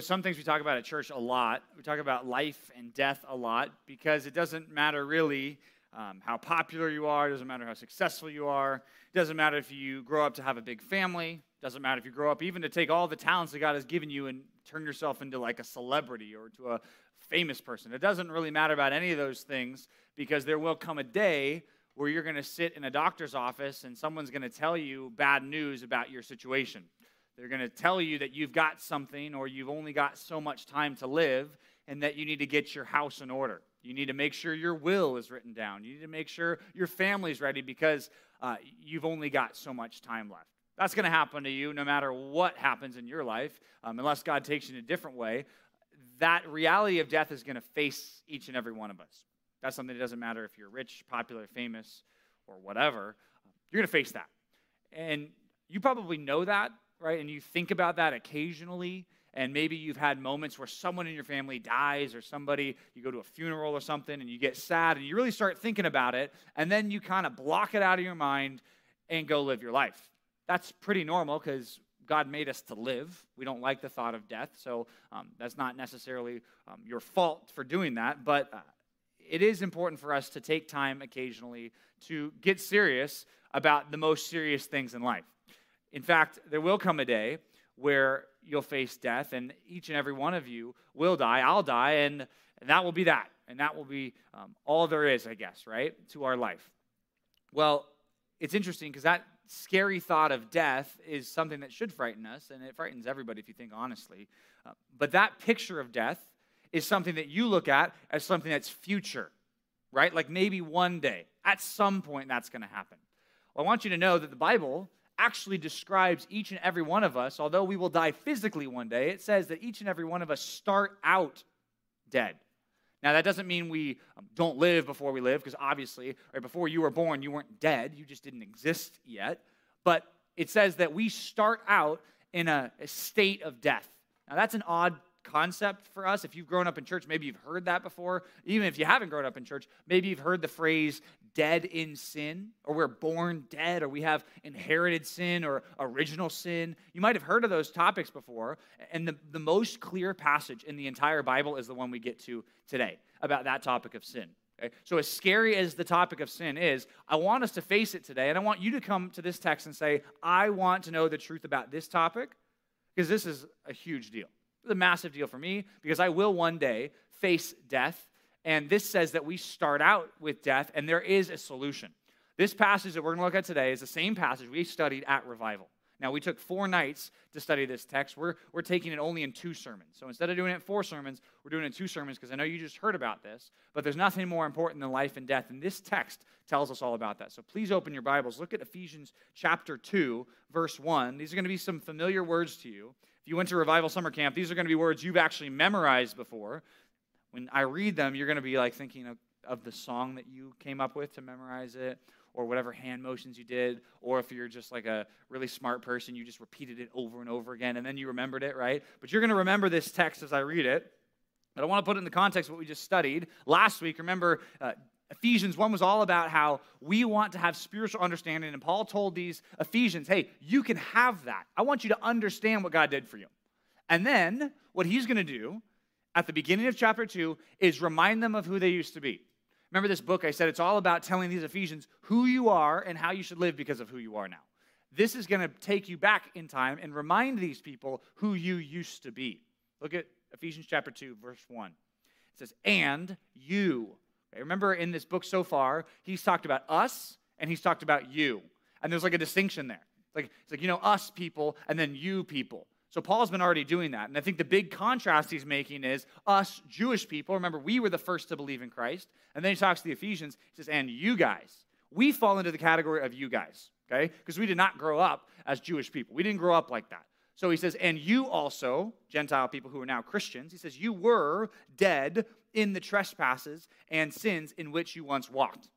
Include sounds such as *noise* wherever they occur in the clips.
there's some things we talk about at church a lot. We talk about life and death a lot because it doesn't matter really um, how popular you are. It doesn't matter how successful you are. It doesn't matter if you grow up to have a big family. It doesn't matter if you grow up even to take all the talents that God has given you and turn yourself into like a celebrity or to a famous person. It doesn't really matter about any of those things because there will come a day where you're going to sit in a doctor's office and someone's going to tell you bad news about your situation. They're going to tell you that you've got something or you've only got so much time to live and that you need to get your house in order. You need to make sure your will is written down. You need to make sure your family's ready because uh, you've only got so much time left. That's going to happen to you no matter what happens in your life, um, unless God takes you in a different way. That reality of death is going to face each and every one of us. That's something that doesn't matter if you're rich, popular, famous, or whatever. You're going to face that. And you probably know that, right? And you think about that occasionally and maybe you've had moments where someone in your family dies or somebody you go to a funeral or something and you get sad and you really start thinking about it and then you kind of block it out of your mind and go live your life. That's pretty normal because god made us to live. We don't like the thought of death so um, that's not necessarily um, your fault for doing that but uh, it is important for us to take time occasionally to get serious about the most serious things in life in fact there will come a day where you'll face death, and each and every one of you will die. I'll die, and, and that will be that. And that will be um, all there is, I guess, right, to our life. Well, it's interesting because that scary thought of death is something that should frighten us, and it frightens everybody if you think honestly. Uh, but that picture of death is something that you look at as something that's future, right? Like maybe one day, at some point, that's going to happen. Well, I want you to know that the Bible actually describes each and every one of us, although we will die physically one day, it says that each and every one of us start out dead. Now, that doesn't mean we um, don't live before we live, because obviously, right before you were born, you weren't dead, you just didn't exist yet. But it says that we start out in a, a state of death. Now, that's an odd concept for us. If you've grown up in church, maybe you've heard that before. Even if you haven't grown up in church, maybe you've heard the phrase dead in sin, or we're born dead, or we have inherited sin or original sin. You might have heard of those topics before. And the, the most clear passage in the entire Bible is the one we get to today about that topic of sin. So, as scary as the topic of sin is, I want us to face it today. And I want you to come to this text and say, I want to know the truth about this topic, because this is a huge deal. It's a massive deal for me because I will one day face death and this says that we start out with death and there is a solution. This passage that we're going to look at today is the same passage we studied at Revival. Now, we took four nights to study this text. We're, we're taking it only in two sermons. So instead of doing it four sermons, we're doing it in two sermons because I know you just heard about this, but there's nothing more important than life and death. And this text tells us all about that. So please open your Bibles. Look at Ephesians chapter 2, verse 1. These are going to be some familiar words to you. If you went to Revival Summer Camp, these are going to be words you've actually memorized before when I read them, you're going to be like thinking of, of the song that you came up with to memorize it, or whatever hand motions you did, or if you're just like a really smart person, you just repeated it over and over again, and then you remembered it, right? But you're going to remember this text as I read it. But I want to put it in the context of what we just studied last week. Remember, uh, Ephesians 1 was all about how we want to have spiritual understanding. And Paul told these Ephesians, hey, you can have that. I want you to understand what God did for you. And then what he's going to do at the beginning of chapter 2 is remind them of who they used to be. Remember this book? I said it's all about telling these Ephesians who you are and how you should live because of who you are now. This is going to take you back in time and remind these people who you used to be. Look at Ephesians chapter 2, verse 1. It says, And you. Remember in this book so far, he's talked about us and he's talked about you. And there's like a distinction there. It's like, it's like, you know, us people and then you people. So Paul's been already doing that. And I think the big contrast he's making is us Jewish people. Remember, we were the first to believe in Christ. And then he talks to the Ephesians. He says, and you guys. We fall into the category of you guys, okay? Because we did not grow up as Jewish people. We didn't grow up like that. So he says, and you also, Gentile people who are now Christians, he says, you were dead in the trespasses and sins in which you once walked.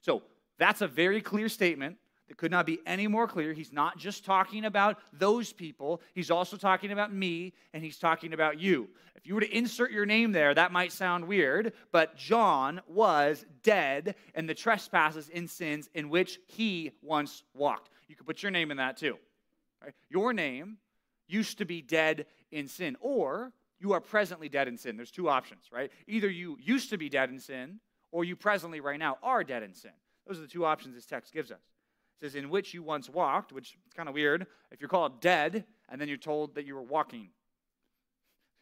So that's a very clear statement that could not be any more clear. He's not just talking about those people, he's also talking about me, and he's talking about you. If you were to insert your name there, that might sound weird, but John was dead in the trespasses and sins in which he once walked. You could put your name in that too. Right? Your name used to be dead in sin, or you are presently dead in sin. There's two options, right? Either you used to be dead in sin, or you presently, right now, are dead in sin. Those are the two options this text gives us. It says, in which you once walked, which is kind of weird. If you're called dead, and then you're told that you were walking.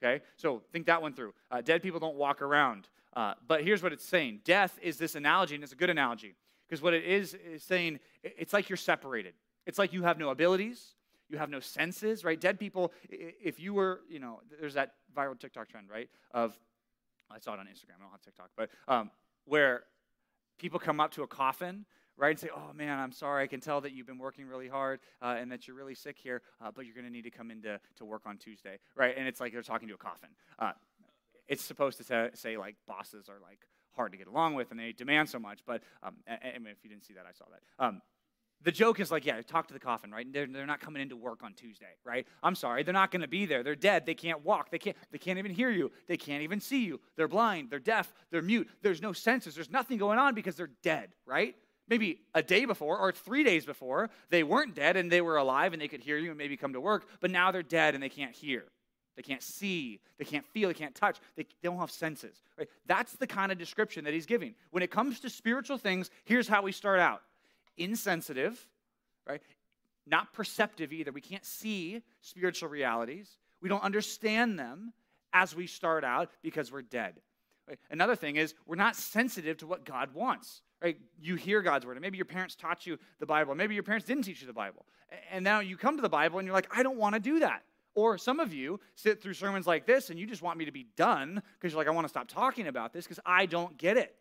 Okay? So think that one through. Uh, dead people don't walk around. Uh, but here's what it's saying death is this analogy, and it's a good analogy. Because what it is, is saying it's like you're separated. It's like you have no abilities, you have no senses, right? Dead people, if you were, you know, there's that viral TikTok trend, right? Of, I saw it on Instagram, I don't have TikTok, but um, where people come up to a coffin right? And say, oh man, I'm sorry. I can tell that you've been working really hard uh, and that you're really sick here, uh, but you're going to need to come in to, to work on Tuesday, right? And it's like they're talking to a coffin. Uh, it's supposed to say, say, like bosses are like hard to get along with and they demand so much, but um, I, mean, if you didn't see that, I saw that. Um, the joke is like, yeah, talk to the coffin, right? They're, they're not coming into work on Tuesday, right? I'm sorry, they're not going to be there. They're dead. They can't walk. They can't, they can't even hear you. They can't even see you. They're blind. They're deaf. They're mute. There's no senses. There's nothing going on because they're dead, right? maybe a day before or three days before, they weren't dead and they were alive and they could hear you and maybe come to work, but now they're dead and they can't hear. They can't see, they can't feel, they can't touch, they, they don't have senses. Right? That's the kind of description that he's giving. When it comes to spiritual things, here's how we start out insensitive, right? Not perceptive either. We can't see spiritual realities. We don't understand them as we start out because we're dead. Right? Another thing is we're not sensitive to what God wants. Right? You hear God's word, and maybe your parents taught you the Bible, maybe your parents didn't teach you the Bible. And now you come to the Bible and you're like, I don't want to do that. Or some of you sit through sermons like this and you just want me to be done because you're like, I want to stop talking about this because I don't get it.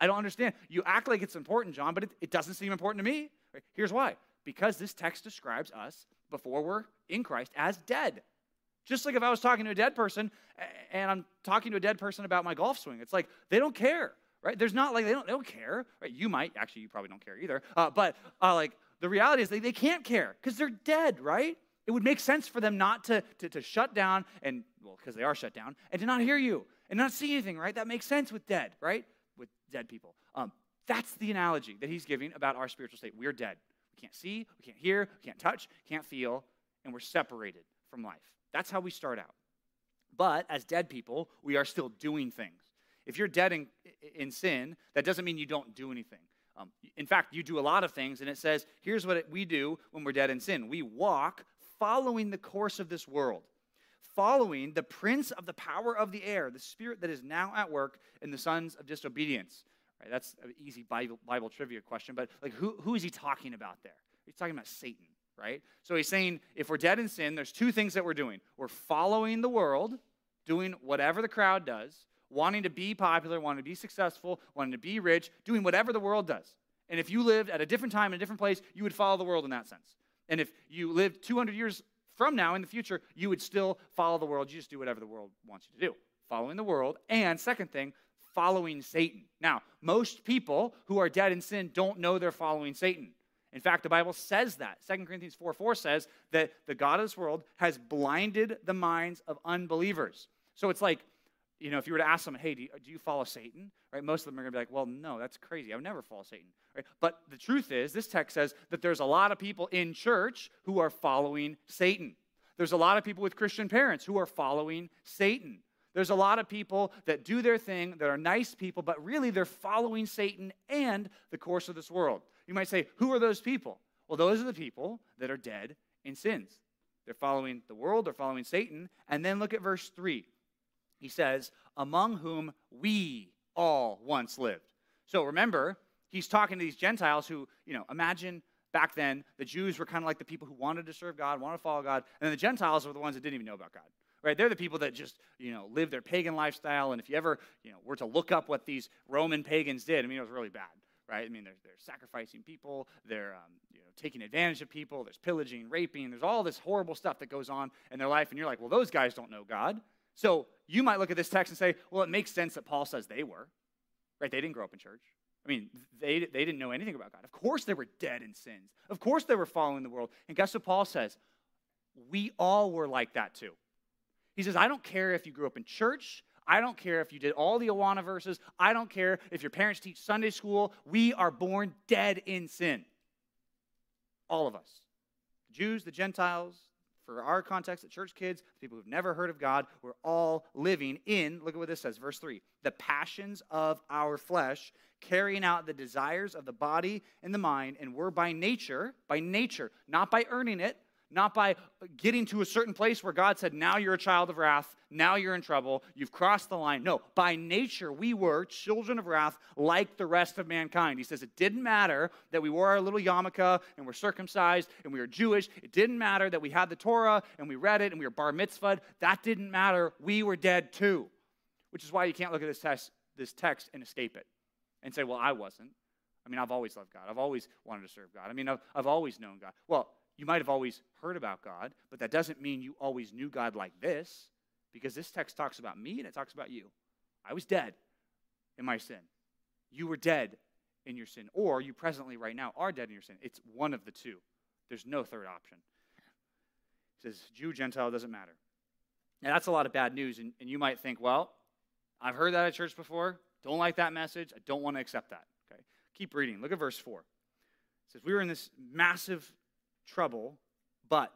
I don't understand. You act like it's important, John, but it, it doesn't seem important to me. Right? Here's why because this text describes us before we're in Christ as dead. Just like if I was talking to a dead person and I'm talking to a dead person about my golf swing, it's like they don't care, right? There's not like they don't, they don't care, right? You might, actually, you probably don't care either. Uh, but uh, like the reality is they, they can't care because they're dead, right? It would make sense for them not to, to, to shut down and, well, because they are shut down, and to not hear you and not see anything, right? That makes sense with dead, right? With dead people. Um, that's the analogy that he's giving about our spiritual state. We're dead. We can't see, we can't hear, we can't touch, can't feel, and we're separated from life. That's how we start out. But as dead people, we are still doing things. If you're dead in, in sin, that doesn't mean you don't do anything. Um, in fact, you do a lot of things, and it says, here's what we do when we're dead in sin we walk following the course of this world, following the prince of the power of the air, the spirit that is now at work in the sons of disobedience. Right, that's an easy Bible, Bible trivia question, but like who, who is he talking about there? He's talking about Satan right? So he's saying if we're dead in sin, there's two things that we're doing. We're following the world, doing whatever the crowd does, wanting to be popular, wanting to be successful, wanting to be rich, doing whatever the world does. And if you lived at a different time in a different place, you would follow the world in that sense. And if you lived 200 years from now in the future, you would still follow the world. You just do whatever the world wants you to do. Following the world. And second thing, following Satan. Now, most people who are dead in sin don't know they're following Satan. In fact, the Bible says that. 2 Corinthians 4 4 says that the God of this world has blinded the minds of unbelievers. So it's like, you know, if you were to ask them, hey, do you, do you follow Satan? Right? Most of them are going to be like, well, no, that's crazy. I would never follow Satan. Right? But the truth is, this text says that there's a lot of people in church who are following Satan. There's a lot of people with Christian parents who are following Satan. There's a lot of people that do their thing, that are nice people, but really they're following Satan and the course of this world. You might say, who are those people? Well, those are the people that are dead in sins. They're following the world, they're following Satan. And then look at verse 3. He says, among whom we all once lived. So remember, he's talking to these Gentiles who, you know, imagine back then the Jews were kind of like the people who wanted to serve God, wanted to follow God, and the Gentiles were the ones that didn't even know about God right? They're the people that just, you know, live their pagan lifestyle. And if you ever, you know, were to look up what these Roman pagans did, I mean, it was really bad, right? I mean, they're, they're sacrificing people, they're, um, you know, taking advantage of people, there's pillaging, raping, there's all this horrible stuff that goes on in their life. And you're like, well, those guys don't know God. So you might look at this text and say, well, it makes sense that Paul says they were, right? They didn't grow up in church. I mean, they, they didn't know anything about God. Of course, they were dead in sins. Of course, they were following the world. And guess what Paul says? We all were like that too. He says, I don't care if you grew up in church. I don't care if you did all the Awana verses. I don't care if your parents teach Sunday school. We are born dead in sin. All of us. The Jews, the Gentiles, for our context, the church kids, the people who've never heard of God, we're all living in, look at what this says, verse 3 the passions of our flesh, carrying out the desires of the body and the mind, and we're by nature, by nature, not by earning it, not by getting to a certain place where God said, now you're a child of wrath, now you're in trouble, you've crossed the line. No, by nature, we were children of wrath like the rest of mankind. He says it didn't matter that we wore our little yarmulke and were circumcised and we were Jewish. It didn't matter that we had the Torah and we read it and we were bar mitzvahed. That didn't matter. We were dead too, which is why you can't look at this text, this text and escape it and say, well, I wasn't. I mean, I've always loved God. I've always wanted to serve God. I mean, I've, I've always known God. Well, you might have always heard about God, but that doesn't mean you always knew God like this, because this text talks about me and it talks about you. I was dead in my sin. You were dead in your sin, or you presently, right now, are dead in your sin. It's one of the two. There's no third option. He says, Jew, Gentile, doesn't matter. Now, that's a lot of bad news, and, and you might think, well, I've heard that at church before. Don't like that message. I don't want to accept that. Okay. Keep reading. Look at verse 4. It says, We were in this massive trouble, but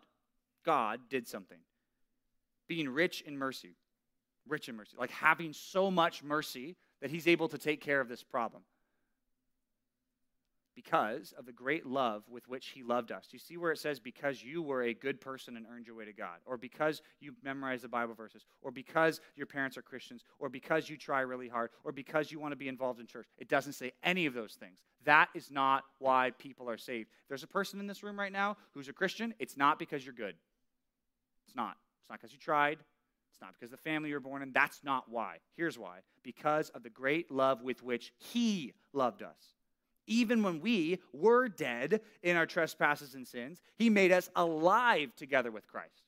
God did something. Being rich in mercy, rich in mercy, like having so much mercy that He's able to take care of this problem because of the great love with which he loved us. Do you see where it says, because you were a good person and earned your way to God? Or because you memorized the Bible verses? Or because your parents are Christians? Or because you try really hard? Or because you want to be involved in church? It doesn't say any of those things. That is not why people are saved. If there's a person in this room right now who's a Christian, it's not because you're good. It's not. It's not because you tried. It's not because the family you were born in. That's not why. Here's why because of the great love with which He loved us even when we were dead in our trespasses and sins, he made us alive together with Christ.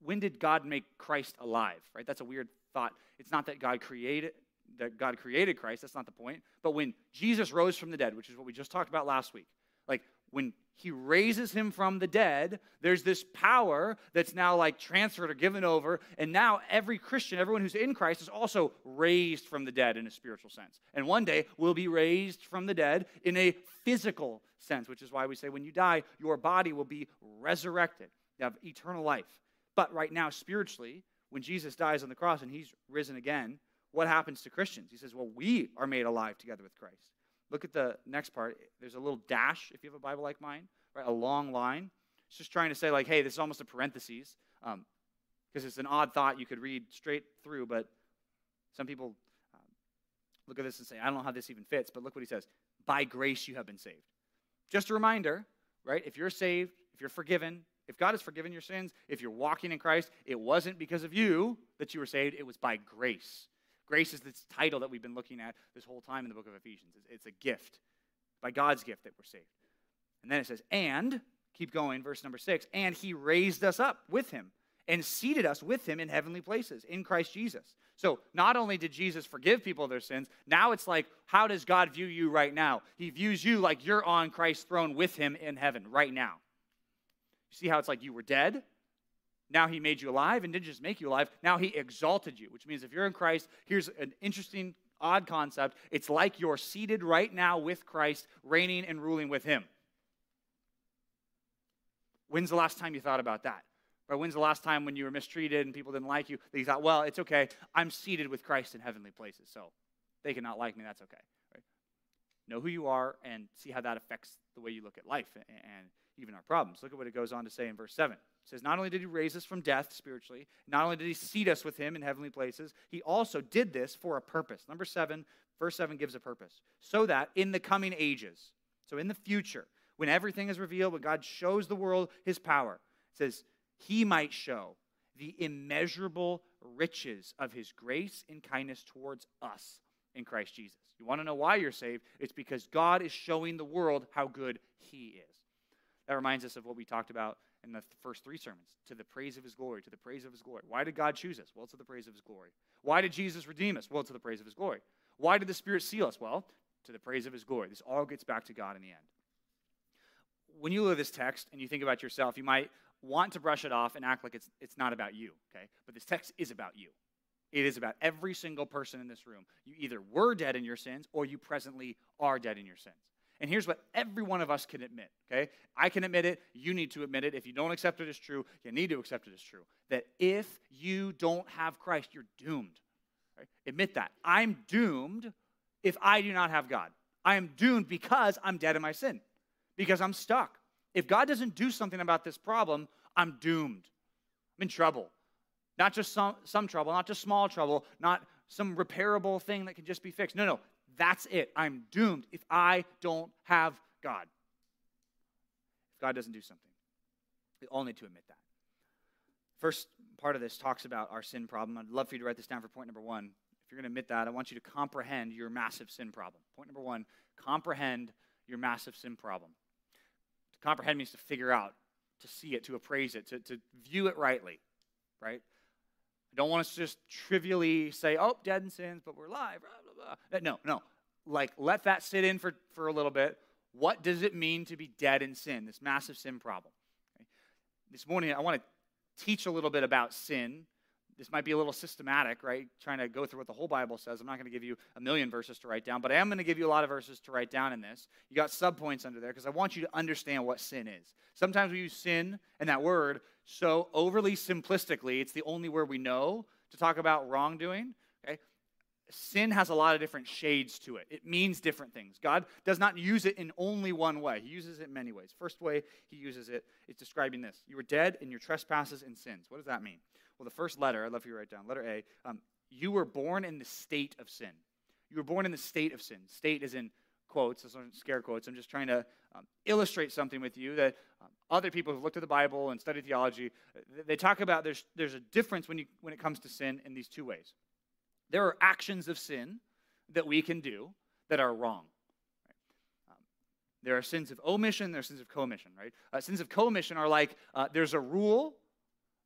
When did God make Christ alive? Right? That's a weird thought. It's not that God created that God created Christ, that's not the point. But when Jesus rose from the dead, which is what we just talked about last week, like when he raises him from the dead, there's this power that's now like transferred or given over. And now every Christian, everyone who's in Christ, is also raised from the dead in a spiritual sense. And one day will be raised from the dead in a physical sense, which is why we say when you die, your body will be resurrected. You have eternal life. But right now, spiritually, when Jesus dies on the cross and he's risen again, what happens to Christians? He says, Well, we are made alive together with Christ. Look at the next part. There's a little dash if you have a Bible like mine, right? A long line. It's just trying to say, like, hey, this is almost a parenthesis because um, it's an odd thought you could read straight through, but some people um, look at this and say, I don't know how this even fits, but look what he says. By grace you have been saved. Just a reminder, right? If you're saved, if you're forgiven, if God has forgiven your sins, if you're walking in Christ, it wasn't because of you that you were saved, it was by grace. Grace is this title that we've been looking at this whole time in the book of Ephesians. It's a gift, by God's gift that we're saved. And then it says, and, keep going, verse number six, and he raised us up with him and seated us with him in heavenly places in Christ Jesus. So not only did Jesus forgive people their sins, now it's like, how does God view you right now? He views you like you're on Christ's throne with him in heaven right now. You see how it's like you were dead, now he made you alive and didn't just make you alive, now he exalted you, which means if you're in Christ, here's an interesting, odd concept. It's like you're seated right now with Christ, reigning and ruling with him. When's the last time you thought about that? Or when's the last time when you were mistreated and people didn't like you that you thought, well, it's okay. I'm seated with Christ in heavenly places, so they cannot like me. That's okay. Right? Know who you are and see how that affects the way you look at life and even our problems. Look at what it goes on to say in verse 7. It says, Not only did he raise us from death spiritually, not only did he seat us with him in heavenly places, he also did this for a purpose. Number 7, verse 7 gives a purpose. So that in the coming ages, so in the future, when everything is revealed, when God shows the world his power, it says, he might show the immeasurable riches of his grace and kindness towards us in Christ Jesus. You want to know why you're saved? It's because God is showing the world how good he is. That reminds us of what we talked about in the first three sermons to the praise of his glory, to the praise of his glory. Why did God choose us? Well, to the praise of his glory. Why did Jesus redeem us? Well, to the praise of his glory. Why did the Spirit seal us? Well, to the praise of his glory. This all gets back to God in the end. When you look at this text and you think about yourself, you might want to brush it off and act like it's, it's not about you, okay? But this text is about you. It is about every single person in this room. You either were dead in your sins or you presently are dead in your sins. And here's what every one of us can admit, okay? I can admit it. You need to admit it. If you don't accept it as true, you need to accept it as true. That if you don't have Christ, you're doomed. Right? Admit that. I'm doomed if I do not have God. I am doomed because I'm dead in my sin, because I'm stuck. If God doesn't do something about this problem, I'm doomed. I'm in trouble. Not just some, some trouble, not just small trouble, not some repairable thing that can just be fixed. No, no, that's it. I'm doomed if I don't have God. If God doesn't do something, we all need to admit that. First part of this talks about our sin problem. I'd love for you to write this down for point number one. If you're going to admit that, I want you to comprehend your massive sin problem. Point number one comprehend your massive sin problem. To comprehend means to figure out, to see it, to appraise it, to, to view it rightly, right? I don't want us to just trivially say, oh, dead in sins, but we're alive. Blah, blah. No, no. Like, let that sit in for, for a little bit. What does it mean to be dead in sin, this massive sin problem? Okay. This morning, I want to teach a little bit about sin. This might be a little systematic, right? Trying to go through what the whole Bible says. I'm not going to give you a million verses to write down, but I am going to give you a lot of verses to write down in this. You got subpoints under there because I want you to understand what sin is. Sometimes we use sin and that word so overly simplistically, it's the only word we know to talk about wrongdoing. Okay? Sin has a lot of different shades to it. It means different things. God does not use it in only one way. He uses it in many ways. First way he uses it is describing this. You were dead in your trespasses and sins. What does that mean? Well, the first letter, I'd love for you to write down, letter A, um, you were born in the state of sin. You were born in the state of sin. State is in quotes, those aren't scare quotes. I'm just trying to um, illustrate something with you that um, other people who've looked at the Bible and studied theology, they talk about there's, there's a difference when, you, when it comes to sin in these two ways. There are actions of sin that we can do that are wrong. There are sins of omission, there are sins of commission, right? Uh, sins of commission are like uh, there's a rule,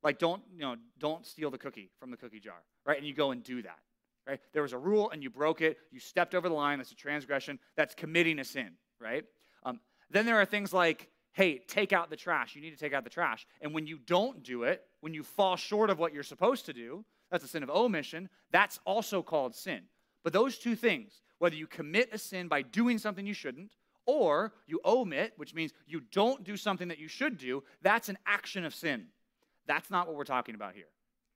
like don't, you know, don't steal the cookie from the cookie jar, right? And you go and do that right? There was a rule and you broke it. You stepped over the line. That's a transgression. That's committing a sin, right? Um, then there are things like, hey, take out the trash. You need to take out the trash. And when you don't do it, when you fall short of what you're supposed to do, that's a sin of omission. That's also called sin. But those two things, whether you commit a sin by doing something you shouldn't, or you omit, which means you don't do something that you should do, that's an action of sin. That's not what we're talking about here.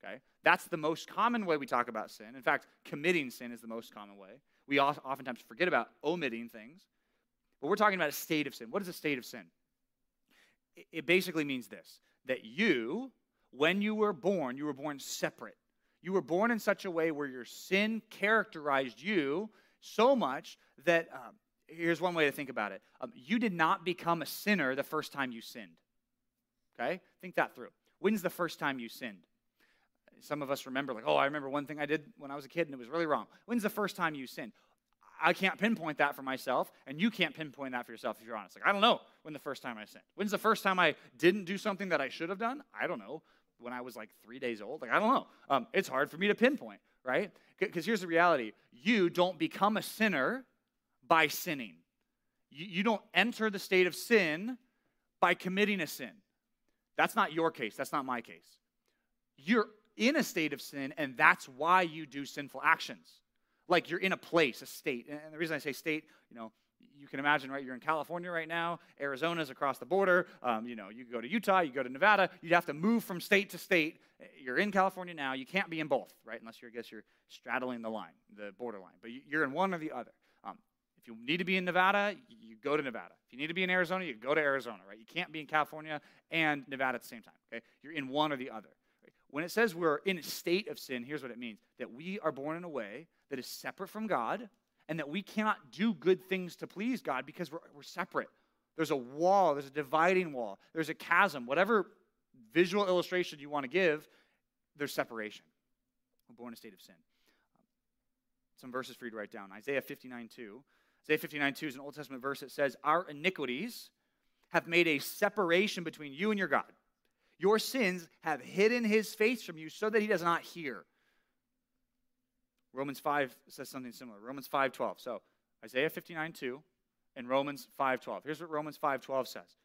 Okay? That's the most common way we talk about sin. In fact, committing sin is the most common way. We oftentimes forget about omitting things. But we're talking about a state of sin. What is a state of sin? It basically means this that you, when you were born, you were born separate. You were born in such a way where your sin characterized you so much that, um, here's one way to think about it um, you did not become a sinner the first time you sinned. Okay? Think that through. When's the first time you sinned? Some of us remember, like, oh, I remember one thing I did when I was a kid and it was really wrong. When's the first time you sinned? I can't pinpoint that for myself, and you can't pinpoint that for yourself if you're honest. Like, I don't know when the first time I sinned. When's the first time I didn't do something that I should have done? I don't know. When I was like three days old? Like, I don't know. Um, it's hard for me to pinpoint, right? Because here's the reality you don't become a sinner by sinning, you, you don't enter the state of sin by committing a sin. That's not your case. That's not my case. You're in a state of sin, and that's why you do sinful actions. Like you're in a place, a state. And the reason I say state, you know, you can imagine, right? You're in California right now. Arizona's across the border. Um, you know, you go to Utah, you go to Nevada. You'd have to move from state to state. You're in California now. You can't be in both, right? Unless you're, I guess, you're straddling the line, the borderline. But you're in one or the other. Um, if you need to be in Nevada, you go to Nevada. If you need to be in Arizona, you go to Arizona, right? You can't be in California and Nevada at the same time, okay? You're in one or the other. When it says we're in a state of sin, here's what it means that we are born in a way that is separate from God and that we cannot do good things to please God because we're, we're separate. There's a wall, there's a dividing wall, there's a chasm. Whatever visual illustration you want to give, there's separation. We're born in a state of sin. Some verses for you to write down Isaiah 59 2. Isaiah 59 2 is an Old Testament verse that says, Our iniquities have made a separation between you and your God. Your sins have hidden his face from you so that he does not hear. Romans 5 says something similar. Romans 5:12. So, Isaiah 59 2 and Romans 5:12. Here's what Romans 5:12 says.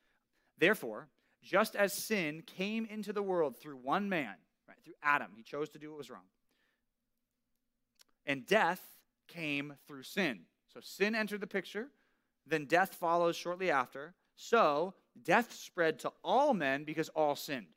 Therefore, just as sin came into the world through one man, right, through Adam, he chose to do what was wrong. And death came through sin. So sin entered the picture, then death follows shortly after. So death spread to all men because all sinned.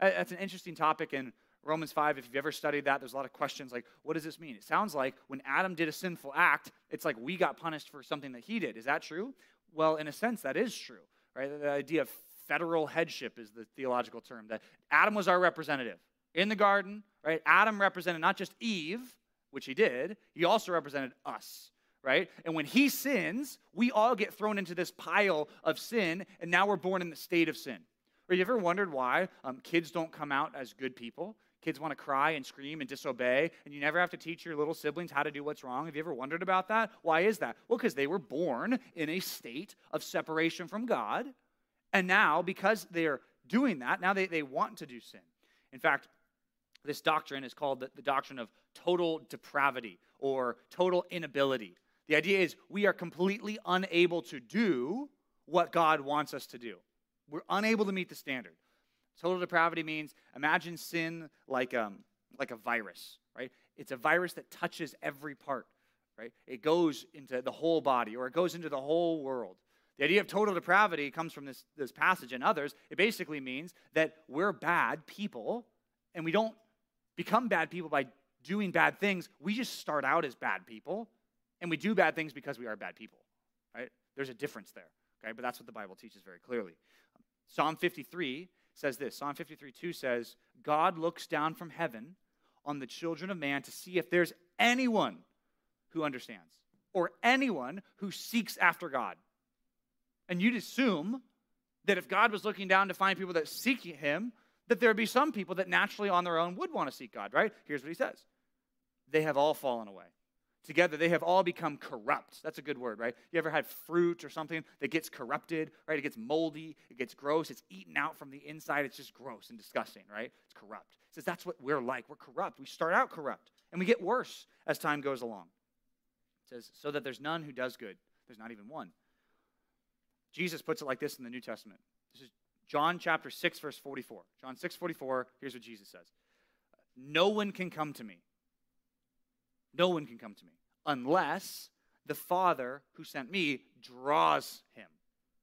That's an interesting topic in Romans 5. If you've ever studied that, there's a lot of questions like, what does this mean? It sounds like when Adam did a sinful act, it's like we got punished for something that he did. Is that true? Well, in a sense, that is true, right? The idea of federal headship is the theological term that Adam was our representative in the garden, right? Adam represented not just Eve, which he did, he also represented us right? And when he sins, we all get thrown into this pile of sin, and now we're born in the state of sin. Or you ever wondered why um, kids don't come out as good people? Kids want to cry and scream and disobey, and you never have to teach your little siblings how to do what's wrong. Have you ever wondered about that? Why is that? Well, because they were born in a state of separation from God, and now, because they're doing that, now they, they want to do sin. In fact, this doctrine is called the, the doctrine of total depravity or total inability. The idea is we are completely unable to do what God wants us to do. We're unable to meet the standard. Total depravity means imagine sin like, um, like a virus, right? It's a virus that touches every part, right? It goes into the whole body or it goes into the whole world. The idea of total depravity comes from this, this passage and others. It basically means that we're bad people and we don't become bad people by doing bad things. We just start out as bad people and we do bad things because we are bad people, right? There's a difference there, okay? But that's what the Bible teaches very clearly. Psalm 53 says this Psalm 53 2 says, God looks down from heaven on the children of man to see if there's anyone who understands or anyone who seeks after God. And you'd assume that if God was looking down to find people that seek him, that there'd be some people that naturally on their own would want to seek God, right? Here's what he says They have all fallen away together, they have all become corrupt. That's a good word, right? You ever had fruit or something that gets corrupted, right? It gets moldy, it gets gross, it's eaten out from the inside. It's just gross and disgusting, right? It's corrupt. It says that's what we're like. We're corrupt. We start out corrupt, and we get worse as time goes along. It says, so that there's none who does good. There's not even one. Jesus puts it like this in the New Testament. This is John chapter 6, verse 44. John 6, 44, here's what Jesus says. No one can come to me no one can come to me unless the Father who sent me draws him.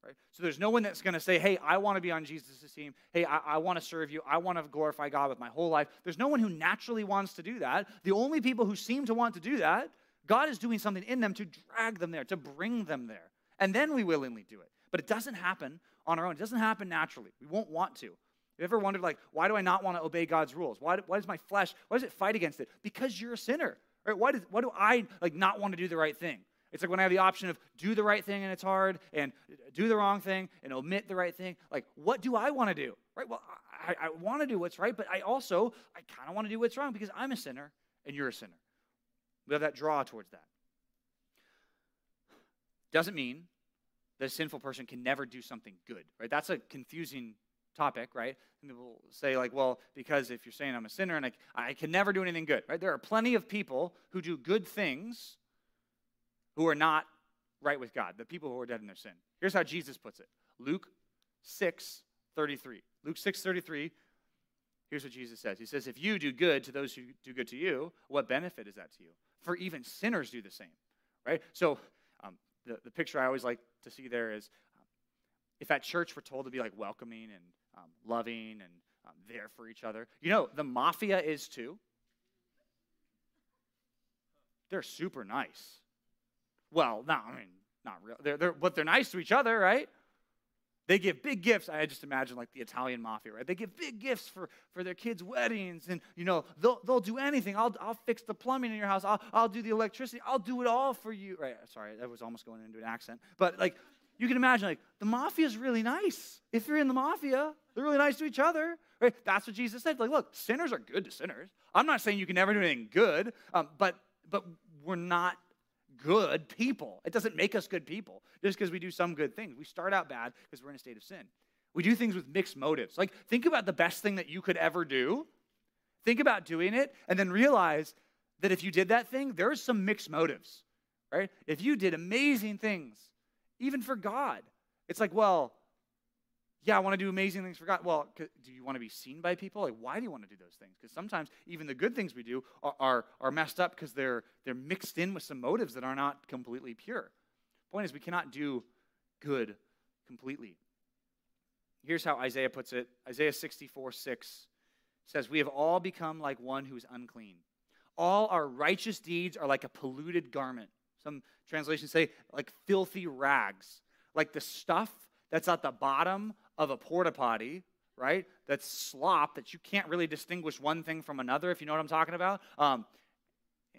Right? So there's no one that's going to say, hey, I want to be on Jesus' team. Hey, I, I want to serve you. I want to glorify God with my whole life. There's no one who naturally wants to do that. The only people who seem to want to do that, God is doing something in them to drag them there, to bring them there. And then we willingly do it. But it doesn't happen on our own. It doesn't happen naturally. We won't want to. You ever wondered, like, why do I not want to obey God's rules? Why, why does my flesh, why does it fight against it? Because you're a sinner. Right? Why, does, why do I like not want to do the right thing? It's like when I have the option of do the right thing and it's hard, and do the wrong thing and omit the right thing. Like, what do I want to do? Right? Well, I, I want to do what's right, but I also I kind of want to do what's wrong because I'm a sinner and you're a sinner. We have that draw towards that. Doesn't mean that a sinful person can never do something good, right? That's a confusing topic, right? And people say, like, well, because if you're saying I'm a sinner and I, I can never do anything good, right? There are plenty of people who do good things who are not right with God, the people who are dead in their sin. Here's how Jesus puts it Luke 6 33. Luke 6 33, here's what Jesus says He says, If you do good to those who do good to you, what benefit is that to you? For even sinners do the same, right? So, um, the, the picture I always like to see there is if at church we're told to be like welcoming and um, loving and um, there for each other. You know, the mafia is too. They're super nice. Well, not, I mean, not real. They're, they're, but they're nice to each other, right? They give big gifts. I just imagine like the Italian mafia, right? They give big gifts for, for their kids' weddings, and you know they'll, they'll do anything. I'll, I'll fix the plumbing in your house. I'll, I'll do the electricity. I'll do it all for you. Right? Sorry, that was almost going into an accent, but like you can imagine, like, the mafia is really nice. If you're in the mafia, they're really nice to each other, right? That's what Jesus said. Like, look, sinners are good to sinners. I'm not saying you can never do anything good, um, but but we're not good people. It doesn't make us good people just because we do some good things. We start out bad because we're in a state of sin. We do things with mixed motives. Like, think about the best thing that you could ever do. Think about doing it, and then realize that if you did that thing, there's some mixed motives, right? If you did amazing things even for God. It's like, well, yeah, I want to do amazing things for God. Well, do you want to be seen by people? Like, why do you want to do those things? Because sometimes even the good things we do are, are, are messed up because they're, they're mixed in with some motives that are not completely pure. Point is, we cannot do good completely. Here's how Isaiah puts it Isaiah 64 6 says, We have all become like one who is unclean. All our righteous deeds are like a polluted garment. Some translations say, like filthy rags. Like the stuff that's at the bottom of a porta potty, right? That's slop that you can't really distinguish one thing from another, if you know what I'm talking about. Um,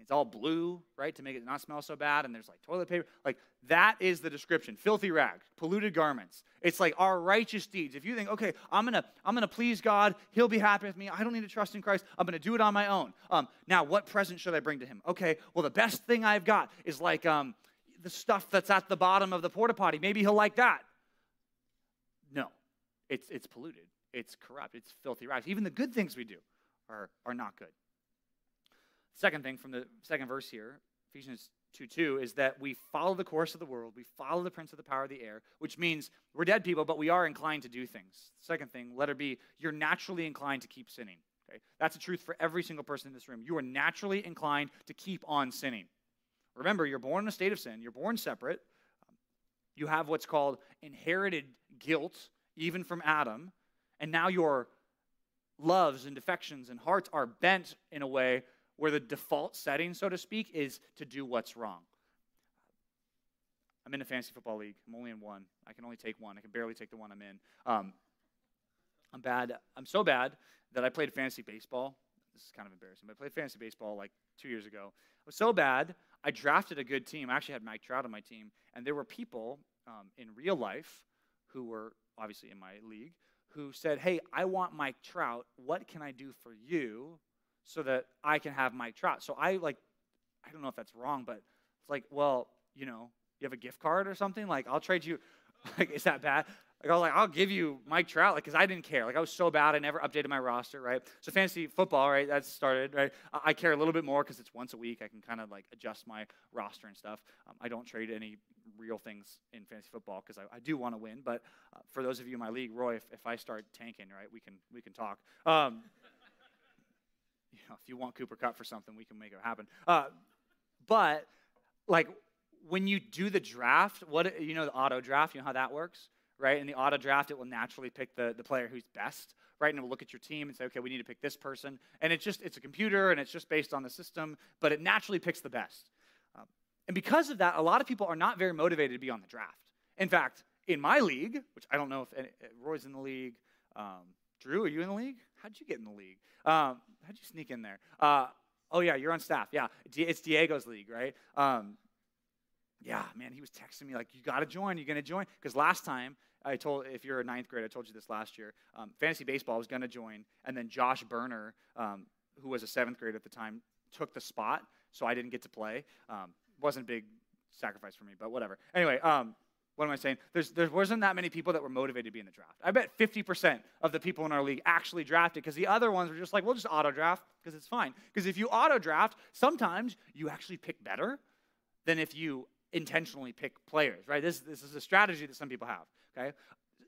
it's all blue, right, to make it not smell so bad. And there's like toilet paper. Like that is the description. Filthy rags, polluted garments. It's like our righteous deeds. If you think, okay, I'm gonna, I'm gonna please God, He'll be happy with me. I don't need to trust in Christ. I'm gonna do it on my own. Um, now, what present should I bring to Him? Okay, well, the best thing I've got is like um, the stuff that's at the bottom of the porta potty. Maybe He'll like that. No, it's it's polluted. It's corrupt. It's filthy rags. Even the good things we do are are not good. Second thing from the second verse here, Ephesians 2 2, is that we follow the course of the world. We follow the prince of the power of the air, which means we're dead people, but we are inclined to do things. Second thing, letter B, you're naturally inclined to keep sinning. Okay? That's a truth for every single person in this room. You are naturally inclined to keep on sinning. Remember, you're born in a state of sin, you're born separate. You have what's called inherited guilt, even from Adam, and now your loves and affections and hearts are bent in a way where the default setting, so to speak, is to do what's wrong. I'm in a fantasy football league. I'm only in one. I can only take one. I can barely take the one I'm in. Um, I'm bad. I'm so bad that I played fantasy baseball. This is kind of embarrassing, but I played fantasy baseball like two years ago. I was so bad, I drafted a good team. I actually had Mike Trout on my team, and there were people um, in real life who were obviously in my league who said, Hey, I want Mike Trout. What can I do for you so that I can have Mike Trout. So I like, I don't know if that's wrong, but it's like, well, you know, you have a gift card or something. Like, I'll trade you. *laughs* Like, is that bad? Like, I was like, I'll give you Mike Trout, like, because I didn't care. Like, I was so bad, I never updated my roster, right? So, fantasy football, right? That started, right? I, I care a little bit more because it's once a week. I can kind of like adjust my roster and stuff. Um, I don't trade any real things in fantasy football because I, I, do want to win. But uh, for those of you in my league, Roy, if, if I start tanking, right, we can we can talk. Um, you know, if you want Cooper Kupp for something, we can make it happen. Uh, but like when you do the draft, what you know the auto draft, you know how that works, right? In the auto draft, it will naturally pick the, the player who's best, right? And it will look at your team and say, okay, we need to pick this person. And it's just it's a computer and it's just based on the system, but it naturally picks the best. Um, and because of that, a lot of people are not very motivated to be on the draft. In fact, in my league, which I don't know if Roy's in the league, um, Drew, are you in the league? How'd you get in the league? Um, how'd you sneak in there? Uh, oh, yeah, you're on staff. Yeah, it's Diego's league, right? Um, yeah, man, he was texting me like, you got to join. You're going to join. Because last time, I told, if you're a ninth grade, I told you this last year, um, fantasy baseball was going to join. And then Josh Burner, um, who was a seventh grade at the time, took the spot. So I didn't get to play. Um, wasn't a big sacrifice for me, but whatever. Anyway, um, what am I saying? There's, there wasn't that many people that were motivated to be in the draft. I bet 50% of the people in our league actually drafted because the other ones were just like, we'll just auto draft because it's fine. Because if you auto draft, sometimes you actually pick better than if you intentionally pick players, right? This, this is a strategy that some people have, okay?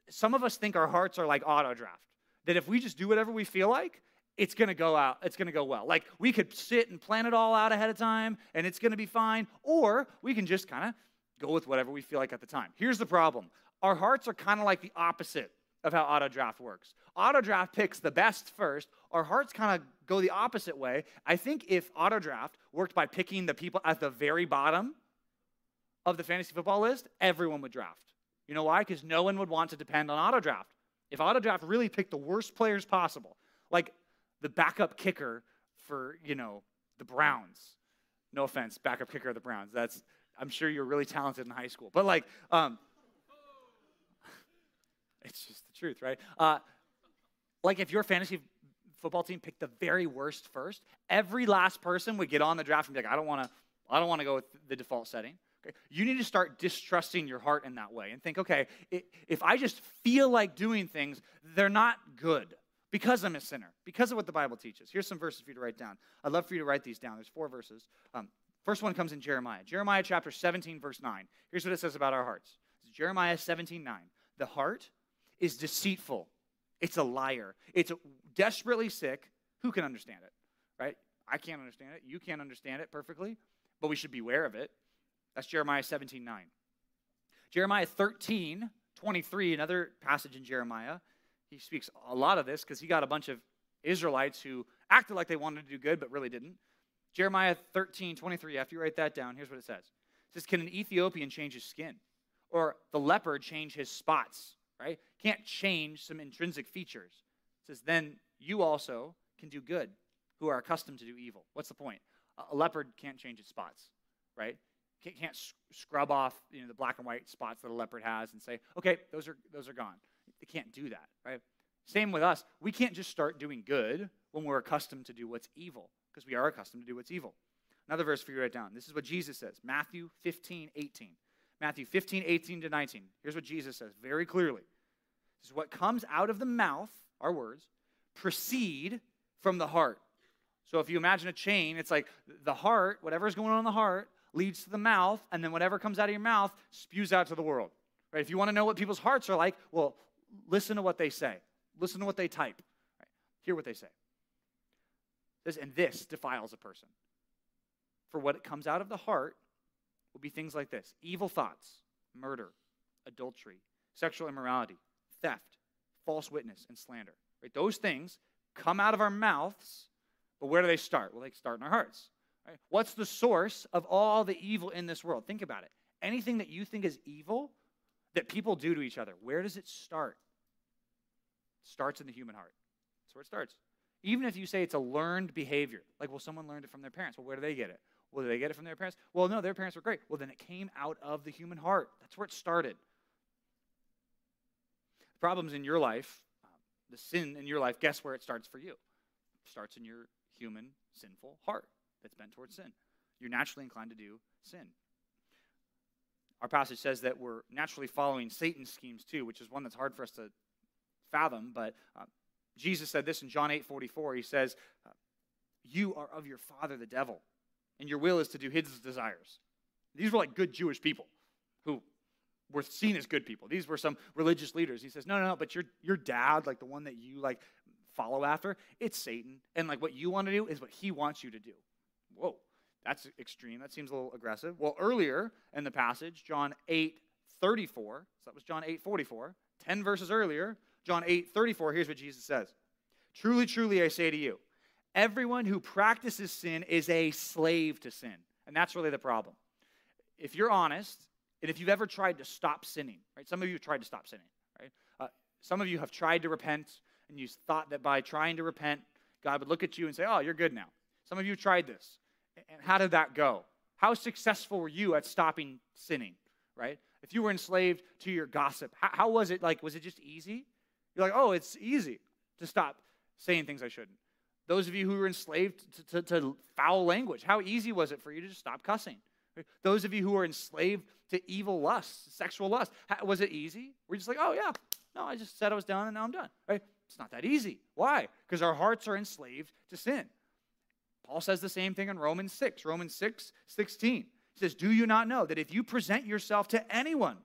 Some of us think our hearts are like auto draft, that if we just do whatever we feel like, it's going to go out it's going to go well like we could sit and plan it all out ahead of time and it's going to be fine or we can just kind of go with whatever we feel like at the time. Here's the problem our hearts are kind of like the opposite of how auto draft works. Auto draft picks the best first. Our hearts kind of go the opposite way. I think if auto draft worked by picking the people at the very bottom of the fantasy football list, everyone would draft. You know why? Because no one would want to depend on auto draft. If auto draft really picked the worst players possible, like the backup kicker for, you know, the Browns. No offense, backup kicker of the Browns. That's I'm sure you're really talented in high school. But like, um, *laughs* it's just the truth, right? Uh, like if your fantasy football team picked the very worst first, every last person would get on the draft and be like, I don't want to, I don't want to go with the default setting. Okay? You need to start distrusting your heart in that way and think, okay, if I just feel like doing things, they're not good because I'm a sinner, because of what the Bible teaches. Here's some verses for you to write down. I'd love for you to write these down. There's four verses. Um, First one comes in Jeremiah. Jeremiah chapter 17, verse 9. Here's what it says about our hearts. It's Jeremiah 17, 9. The heart is deceitful. It's a liar. It's desperately sick. Who can understand it? Right? I can't understand it. You can't understand it perfectly, but we should beware of it. That's Jeremiah 17, 9. Jeremiah 13, 23, another passage in Jeremiah. He speaks a lot of this because he got a bunch of Israelites who acted like they wanted to do good but really didn't. Jeremiah 13, 23, after you write that down, here's what it says. It says, Can an Ethiopian change his skin? Or the leopard change his spots? Right? Can't change some intrinsic features. It says, Then you also can do good who are accustomed to do evil. What's the point? A leopard can't change its spots, right? Can't scrub off you know, the black and white spots that a leopard has and say, okay, those are, those are gone. They can't do that, right? Same with us. We can't just start doing good when we're accustomed to do what's evil, because we are accustomed to do what's evil. Another verse for you to write down. This is what Jesus says Matthew 15, 18. Matthew 15, 18 to 19. Here's what Jesus says very clearly. This is what comes out of the mouth, our words, proceed from the heart. So if you imagine a chain, it's like the heart, whatever's going on in the heart, leads to the mouth, and then whatever comes out of your mouth spews out to the world. Right? If you want to know what people's hearts are like, well, listen to what they say. Listen to what they type. Right? Hear what they say. Says, and this defiles a person. For what comes out of the heart will be things like this evil thoughts, murder, adultery, sexual immorality, theft, false witness, and slander. Right? Those things come out of our mouths, but where do they start? Well, they start in our hearts. Right? What's the source of all the evil in this world? Think about it. Anything that you think is evil that people do to each other, where does it start? It starts in the human heart. That's where it starts. Even if you say it's a learned behavior, like, well, someone learned it from their parents. Well, where do they get it? Well, did they get it from their parents? Well, no, their parents were great. Well, then it came out of the human heart. That's where it started. The problems in your life, the sin in your life, guess where it starts for you? It starts in your human, sinful heart that's bent towards sin. You're naturally inclined to do sin. Our passage says that we're naturally following Satan's schemes too, which is one that's hard for us to fathom. But uh, Jesus said this in John 8 44. He says, uh, You are of your father, the devil, and your will is to do his desires. These were like good Jewish people who were seen as good people. These were some religious leaders. He says, No, no, no, but your, your dad, like the one that you like follow after, it's Satan. And like what you want to do is what he wants you to do. Whoa, that's extreme. That seems a little aggressive. Well, earlier in the passage, John 8 34, so that was John 8 44, 10 verses earlier, John 8 34, here's what Jesus says Truly, truly, I say to you, everyone who practices sin is a slave to sin. And that's really the problem. If you're honest, and if you've ever tried to stop sinning, right? Some of you have tried to stop sinning, right? Uh, some of you have tried to repent, and you thought that by trying to repent, God would look at you and say, Oh, you're good now. Some of you tried this. And how did that go? How successful were you at stopping sinning, right? If you were enslaved to your gossip, how, how was it like? Was it just easy? You're like, oh, it's easy to stop saying things I shouldn't. Those of you who were enslaved to, to, to foul language, how easy was it for you to just stop cussing? Those of you who are enslaved to evil lust, sexual lust, how, was it easy? We're just like, oh, yeah, no, I just said I was done and now I'm done. Right? It's not that easy. Why? Because our hearts are enslaved to sin. Paul says the same thing in Romans 6, Romans 6, 16. He says, Do you not know that if you present yourself to anyone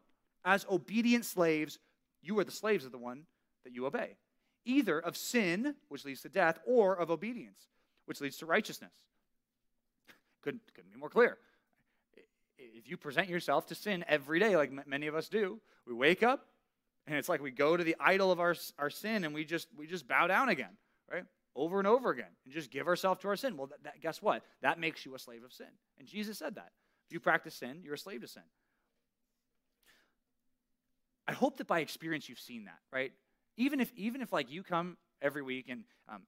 as obedient slaves, you are the slaves of the one that you obey, either of sin, which leads to death, or of obedience, which leads to righteousness? Couldn't, couldn't be more clear. If you present yourself to sin every day, like many of us do, we wake up and it's like we go to the idol of our, our sin and we just, we just bow down again, right? over and over again and just give ourselves to our sin. Well, that, that, guess what? That makes you a slave of sin. And Jesus said that. If you practice sin, you're a slave to sin. I hope that by experience you've seen that, right? Even if, even if like you come every week and um,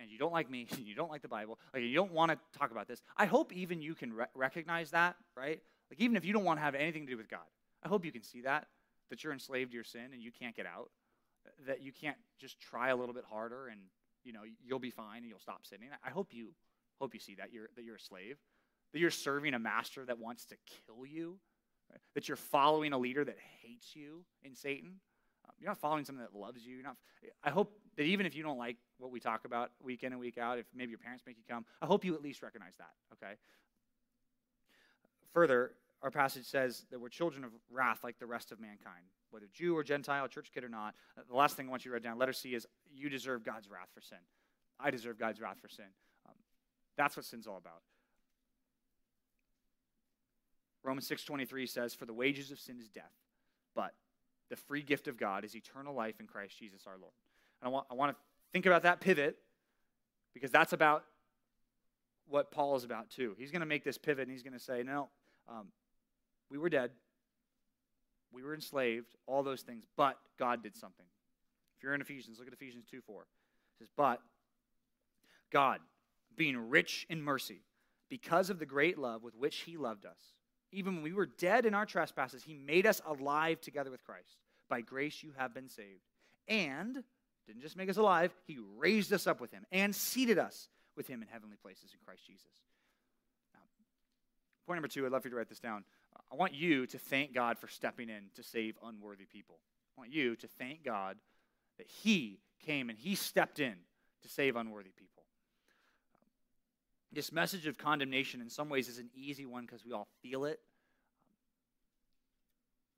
and you don't like me, and *laughs* you don't like the Bible, like you don't want to talk about this, I hope even you can re- recognize that, right? Like even if you don't want to have anything to do with God, I hope you can see that that you're enslaved to your sin and you can't get out, that you can't just try a little bit harder and you know, you'll be fine and you'll stop sinning. I hope you hope you see that you're that you're a slave, that you're serving a master that wants to kill you, right? that you're following a leader that hates you in Satan. You're not following someone that loves you. You're not. I hope that even if you don't like what we talk about week in and week out, if maybe your parents make you come, I hope you at least recognize that. Okay. Further, our passage says that we're children of wrath like the rest of mankind whether Jew or Gentile, church kid or not. Uh, the last thing I want you to write down, letter C, is you deserve God's wrath for sin. I deserve God's wrath for sin. Um, that's what sin's all about. Romans 6:23 says, "For the wages of sin is death, but the free gift of God is eternal life in Christ Jesus our Lord." And I want, I want to think about that pivot because that's about what Paul is about too. He's going to make this pivot and he's going to say, "No, um, we were dead, we were enslaved, all those things, but God did something." If you're in Ephesians, look at Ephesians 2 4. It says, But God, being rich in mercy, because of the great love with which he loved us, even when we were dead in our trespasses, he made us alive together with Christ. By grace you have been saved. And didn't just make us alive, he raised us up with him and seated us with him in heavenly places in Christ Jesus. Now, point number two, I'd love for you to write this down. I want you to thank God for stepping in to save unworthy people. I want you to thank God that he came and he stepped in to save unworthy people. This message of condemnation, in some ways, is an easy one because we all feel it.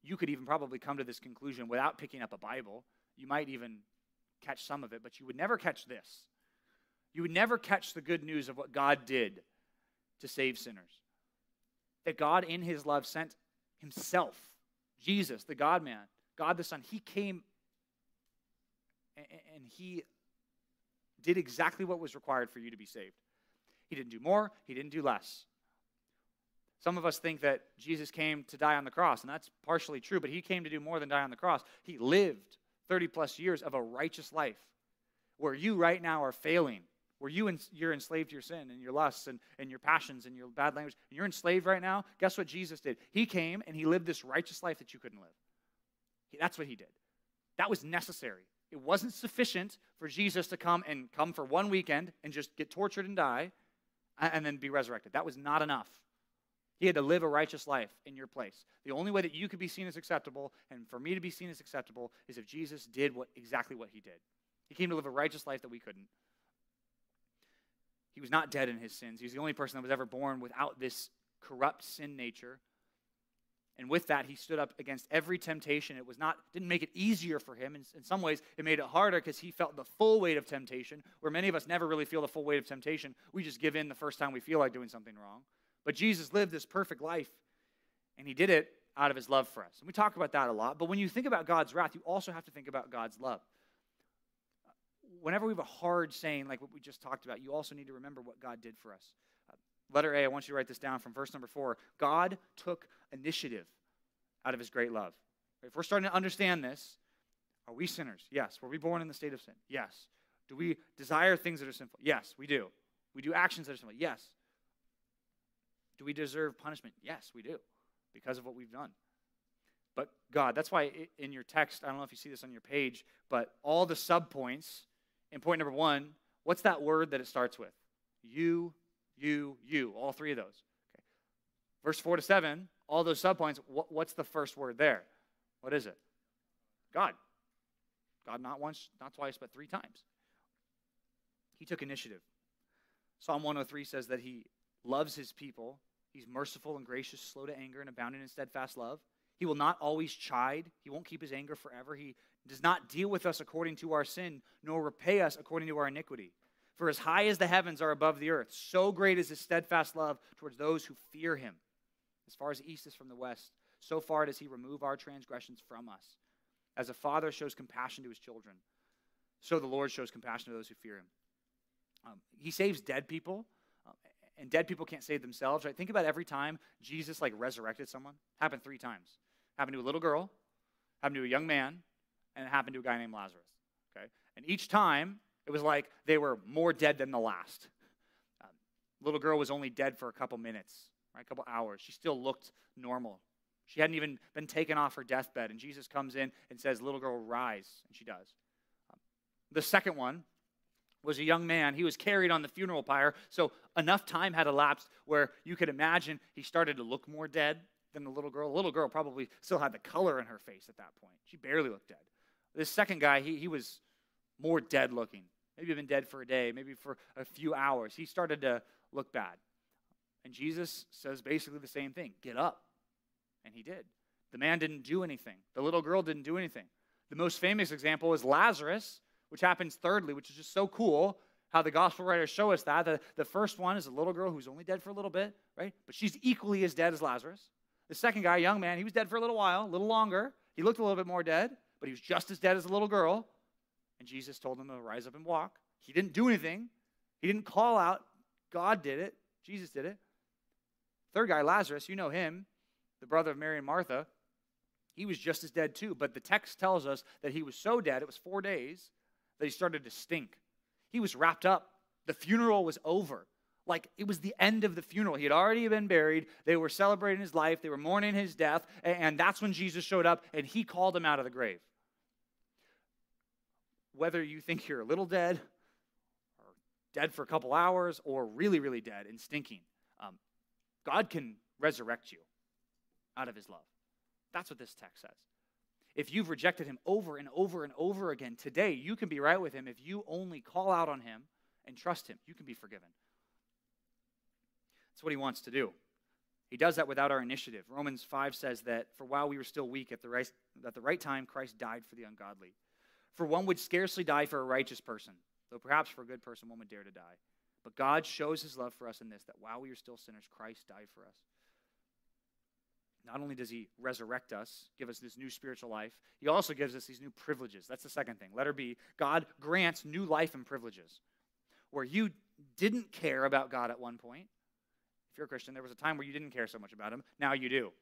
You could even probably come to this conclusion without picking up a Bible. You might even catch some of it, but you would never catch this. You would never catch the good news of what God did to save sinners. That God, in his love, sent himself, Jesus, the God man, God the Son. He came and he did exactly what was required for you to be saved. He didn't do more, he didn't do less. Some of us think that Jesus came to die on the cross, and that's partially true, but he came to do more than die on the cross. He lived 30 plus years of a righteous life where you right now are failing, where you you're enslaved to your sin and your lusts and, and your passions and your bad language, and you're enslaved right now. Guess what Jesus did? He came and he lived this righteous life that you couldn't live. That's what he did. That was necessary. It wasn't sufficient for Jesus to come and come for one weekend and just get tortured and die and then be resurrected. That was not enough. He had to live a righteous life in your place. The only way that you could be seen as acceptable and for me to be seen as acceptable is if Jesus did what exactly what he did. He came to live a righteous life that we couldn't. He was not dead in his sins. He was the only person that was ever born without this corrupt sin nature. And with that, he stood up against every temptation. It was not didn't make it easier for him. In, in some ways, it made it harder because he felt the full weight of temptation, where many of us never really feel the full weight of temptation. We just give in the first time we feel like doing something wrong. But Jesus lived this perfect life, and he did it out of his love for us. And we talk about that a lot. But when you think about God's wrath, you also have to think about God's love. Whenever we have a hard saying like what we just talked about, you also need to remember what God did for us. Uh, letter A, I want you to write this down from verse number four. God took initiative out of his great love. If we're starting to understand this, are we sinners? Yes. Were we born in the state of sin? Yes. Do we desire things that are sinful? Yes, we do. We do actions that are sinful? Yes. Do we deserve punishment? Yes, we do, because of what we've done. But God, that's why in your text, I don't know if you see this on your page, but all the subpoints in point number one, what's that word that it starts with? You you, you, all three of those. Okay. Verse 4 to 7, all those subpoints, what, what's the first word there? What is it? God. God not once, not twice, but three times. He took initiative. Psalm 103 says that he loves his people. He's merciful and gracious, slow to anger, and abounding in steadfast love. He will not always chide. He won't keep his anger forever. He does not deal with us according to our sin, nor repay us according to our iniquity. For as high as the heavens are above the earth, so great is his steadfast love towards those who fear him. As far as the east is from the west, so far does he remove our transgressions from us. As a father shows compassion to his children, so the Lord shows compassion to those who fear him. Um, he saves dead people, um, and dead people can't save themselves. Right? Think about every time Jesus like resurrected someone. Happened three times. Happened to a little girl, happened to a young man, and it happened to a guy named Lazarus. Okay, and each time it was like they were more dead than the last. Um, little girl was only dead for a couple minutes, right? A couple hours. She still looked normal. She hadn't even been taken off her deathbed. And Jesus comes in and says, Little girl, rise. And she does. Um, the second one was a young man. He was carried on the funeral pyre. So enough time had elapsed where you could imagine he started to look more dead than the little girl. The little girl probably still had the color in her face at that point. She barely looked dead. This second guy, he, he was more dead looking. Maybe been dead for a day, maybe for a few hours. He started to look bad. And Jesus says basically the same thing get up. And he did. The man didn't do anything, the little girl didn't do anything. The most famous example is Lazarus, which happens thirdly, which is just so cool how the gospel writers show us that. The, the first one is a little girl who's only dead for a little bit, right? But she's equally as dead as Lazarus. The second guy, young man, he was dead for a little while, a little longer. He looked a little bit more dead, but he was just as dead as the little girl. And Jesus told him to rise up and walk. He didn't do anything, he didn't call out. God did it, Jesus did it. Third guy, Lazarus, you know him, the brother of Mary and Martha. He was just as dead too, but the text tells us that he was so dead, it was four days, that he started to stink. He was wrapped up. The funeral was over. Like it was the end of the funeral. He had already been buried. They were celebrating his life. They were mourning his death. And that's when Jesus showed up and he called him out of the grave. Whether you think you're a little dead, or dead for a couple hours, or really, really dead and stinking, um, God can resurrect you out of his love. That's what this text says. If you've rejected him over and over and over again, today you can be right with him if you only call out on him and trust him. You can be forgiven. That's what he wants to do. He does that without our initiative. Romans 5 says that for while we were still weak, at the right, at the right time, Christ died for the ungodly. For one would scarcely die for a righteous person, though perhaps for a good person one would dare to die. But God shows his love for us in this that while we were still sinners, Christ died for us. Not only does he resurrect us, give us this new spiritual life, he also gives us these new privileges. That's the second thing. Letter B God grants new life and privileges. Where you didn't care about God at one point, if you're a Christian, there was a time where you didn't care so much about him. Now you do.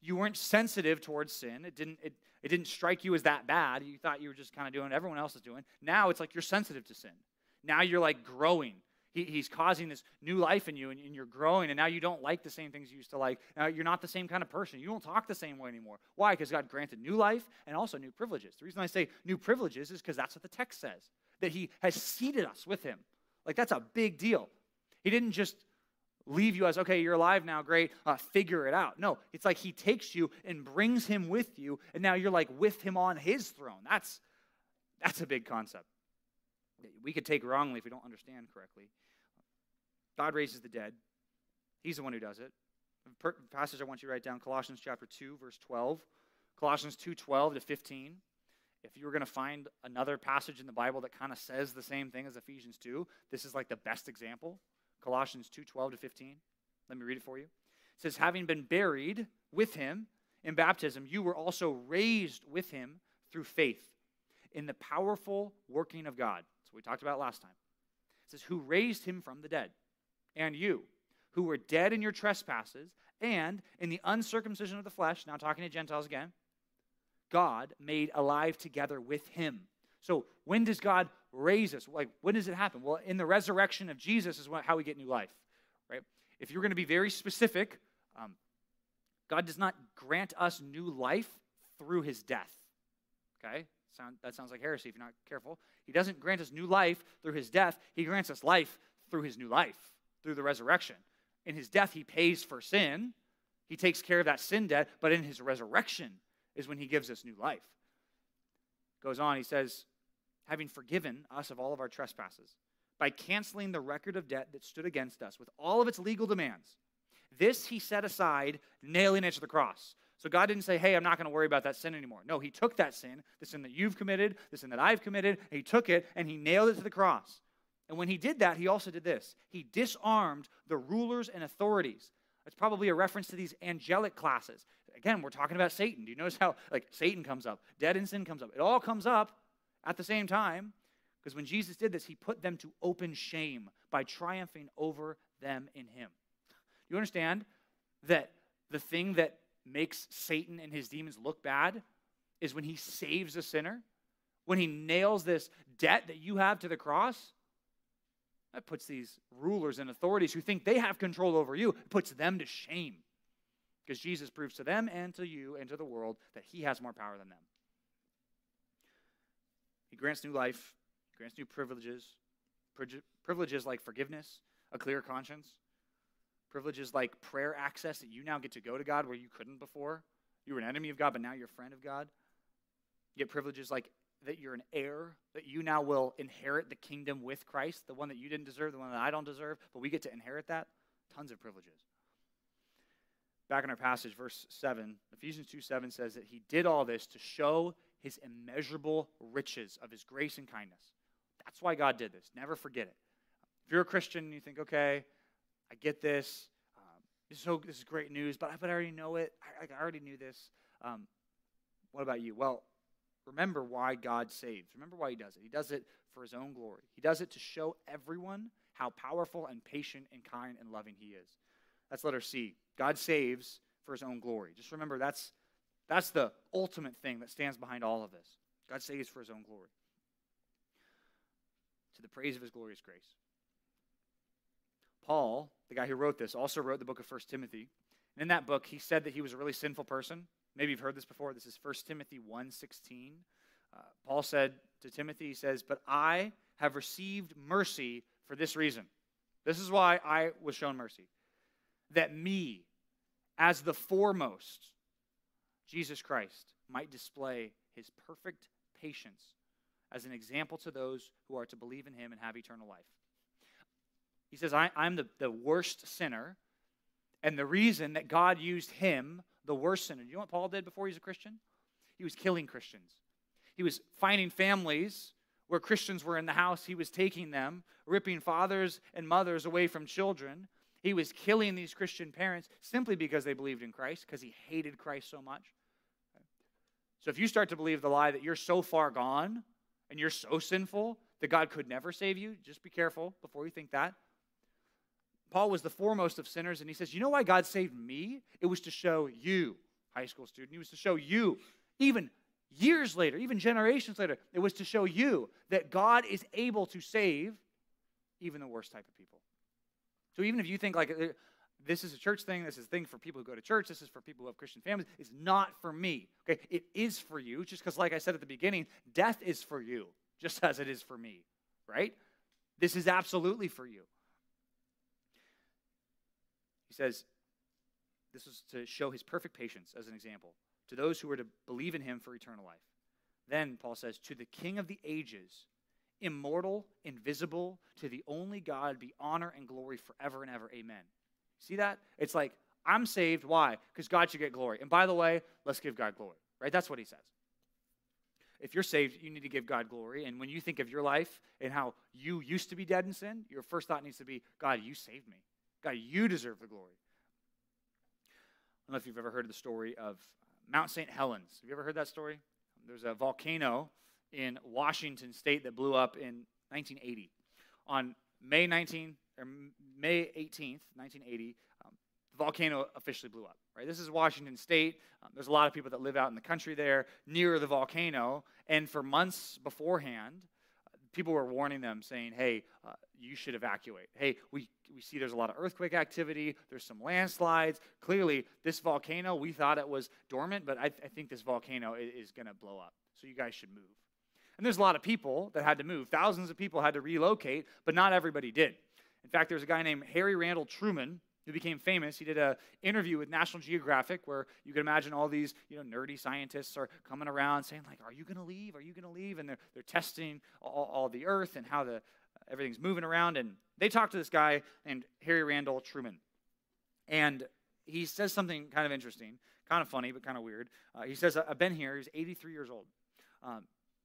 You weren't sensitive towards sin. It didn't, it, it didn't strike you as that bad. You thought you were just kind of doing what everyone else is doing. Now it's like you're sensitive to sin. Now you're like growing. He, he's causing this new life in you, and, and, you're growing, and now you don't like the same things you used to like. Now you're not the same kind of person. You don't talk the same way anymore. Why? Because God granted new life and also new privileges. The reason I say new privileges is because that's what the text says that He has seated us with Him. Like that's a big deal. He didn't just leave you as, okay, you're alive now, great, uh, figure it out. No, it's like he takes you and brings him with you, and now you're like with him on his throne. That's, that's a big concept. We could take wrongly if we don't understand correctly. God raises the dead. He's the one who does it. The passage I want you to write down, Colossians chapter 2, verse 12. Colossians 2, 12 to 15. If you were going to find another passage in the Bible that kind of says the same thing as Ephesians 2, this is like the best example. Colossians 2 12 to 15. Let me read it for you. It says, Having been buried with him in baptism, you were also raised with him through faith in the powerful working of God. That's what we talked about last time. It says, Who raised him from the dead, and you, who were dead in your trespasses and in the uncircumcision of the flesh, now talking to Gentiles again, God made alive together with him. So when does God raise us. Like, when does it happen? Well, in the resurrection of Jesus is how we get new life, right? If you're going to be very specific, um, God does not grant us new life through his death. Okay? Sound, that sounds like heresy if you're not careful. He doesn't grant us new life through his death, he grants us life through his new life, through the resurrection. In his death, he pays for sin, he takes care of that sin debt, but in his resurrection is when he gives us new life. Goes on, he says, having forgiven us of all of our trespasses, by canceling the record of debt that stood against us with all of its legal demands. This he set aside, nailing it to the cross. So God didn't say, hey, I'm not going to worry about that sin anymore. No, he took that sin, the sin that you've committed, the sin that I've committed, he took it and he nailed it to the cross. And when he did that, he also did this he disarmed the rulers and authorities. It's probably a reference to these angelic classes. Again, we're talking about Satan. Do you notice how, like, Satan comes up, dead and sin comes up? It all comes up at the same time, because when Jesus did this, he put them to open shame by triumphing over them in him. You understand that the thing that makes Satan and his demons look bad is when he saves a sinner, when he nails this debt that you have to the cross. That puts these rulers and authorities who think they have control over you, puts them to shame. Because Jesus proves to them and to you and to the world that he has more power than them. He grants new life, grants new privileges, privileges like forgiveness, a clear conscience, privileges like prayer access that you now get to go to God where you couldn't before. You were an enemy of God, but now you're a friend of God. You get privileges like that you're an heir, that you now will inherit the kingdom with Christ, the one that you didn't deserve, the one that I don't deserve, but we get to inherit that. Tons of privileges. Back in our passage, verse 7, Ephesians 2 7 says that he did all this to show his immeasurable riches of his grace and kindness. That's why God did this. Never forget it. If you're a Christian and you think, okay, I get this, um, This is, so, this is great news, but I, but I already know it. I, I already knew this. Um, what about you? Well, remember why God saves. Remember why He does it. He does it for His own glory. He does it to show everyone how powerful and patient and kind and loving He is. That's letter C. God saves for His own glory. Just remember that's that's the ultimate thing that stands behind all of this. God saves for His own glory. To the praise of His glorious grace. Paul, the guy who wrote this, also wrote the book of 1 Timothy. And in that book, he said that he was a really sinful person. Maybe you've heard this before. This is 1 Timothy 1.16. Uh, Paul said to Timothy, he says, But I have received mercy for this reason. This is why I was shown mercy. That me, as the foremost, Jesus Christ, might display his perfect patience as an example to those who are to believe in him and have eternal life. He says, I, am the, the worst sinner, and the reason that God used him, the worst sinner, you know what Paul did before he was a Christian? He was killing Christians. He was finding families where Christians were in the house. He was taking them, ripping fathers and mothers away from children. He was killing these Christian parents simply because they believed in Christ, because he hated Christ so much. So if you start to believe the lie that you're so far gone and you're so sinful that God could never save you, just be careful before you think that. Paul was the foremost of sinners, and he says, You know why God saved me? It was to show you, high school student, he was to show you, even years later, even generations later, it was to show you that God is able to save even the worst type of people. So even if you think like uh, this is a church thing, this is a thing for people who go to church, this is for people who have Christian families, it's not for me. Okay, it is for you, just because, like I said at the beginning, death is for you, just as it is for me, right? This is absolutely for you. He says, this was to show his perfect patience as an example to those who were to believe in him for eternal life. Then, Paul says, to the King of the ages, immortal, invisible, to the only God be honor and glory forever and ever. Amen. See that? It's like, I'm saved. Why? Because God should get glory. And by the way, let's give God glory, right? That's what he says. If you're saved, you need to give God glory. And when you think of your life and how you used to be dead in sin, your first thought needs to be, God, you saved me. God, you deserve the glory. I don't know if you've ever heard the story of Mount St. Helens. Have you ever heard that story? There's a volcano in Washington state that blew up in 1980. On May 19 or May 18th, 1980, um, the volcano officially blew up. Right? This is Washington State. Um, there's a lot of people that live out in the country there near the volcano, and for months beforehand, people were warning them, saying, "Hey, uh, you should evacuate. Hey, we we see there's a lot of earthquake activity. There's some landslides. Clearly, this volcano, we thought it was dormant, but I, th- I think this volcano is, is going to blow up. So you guys should move." And there's a lot of people that had to move. Thousands of people had to relocate, but not everybody did. In fact, there's a guy named Harry Randall Truman who became famous. He did an interview with National Geographic where you can imagine all these you know, nerdy scientists are coming around saying, like, are you going to leave? Are you going to leave? And they're, they're testing all, all the earth and how the, everything's moving around. And they talked to this guy named Harry Randall Truman. And he says something kind of interesting, kind of funny, but kind of weird. Uh, he says, I've been here. He's 83 years old. Um,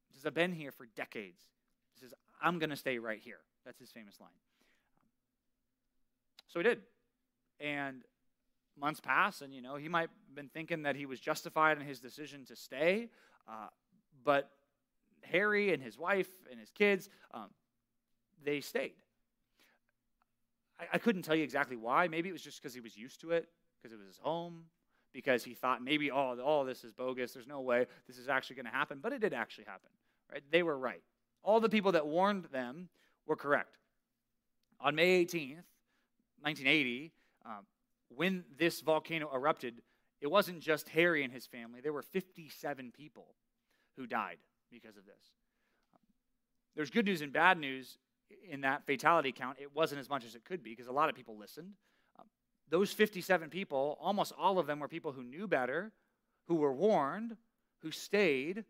he says, I've been here for decades. He says, I'm going to stay right here. That's his famous line. So he did. And months pass, and you know he might have been thinking that he was justified in his decision to stay, uh, but Harry and his wife and his kids, um, they stayed. I, I couldn't tell you exactly why. Maybe it was just because he was used to it, because it was his home, because he thought maybe oh, all this is bogus. There's no way this is actually going to happen, but it did actually happen. Right? They were right. All the people that warned them were correct. On May 18th, 1980, um, when this volcano erupted, it wasn't just Harry and his family. There were 57 people who died because of this. There's good news and bad news in that fatality count. It wasn't as much as it could be because a lot of people listened. Um, those 57 people, almost all of them were people who knew better, who were warned, who stayed.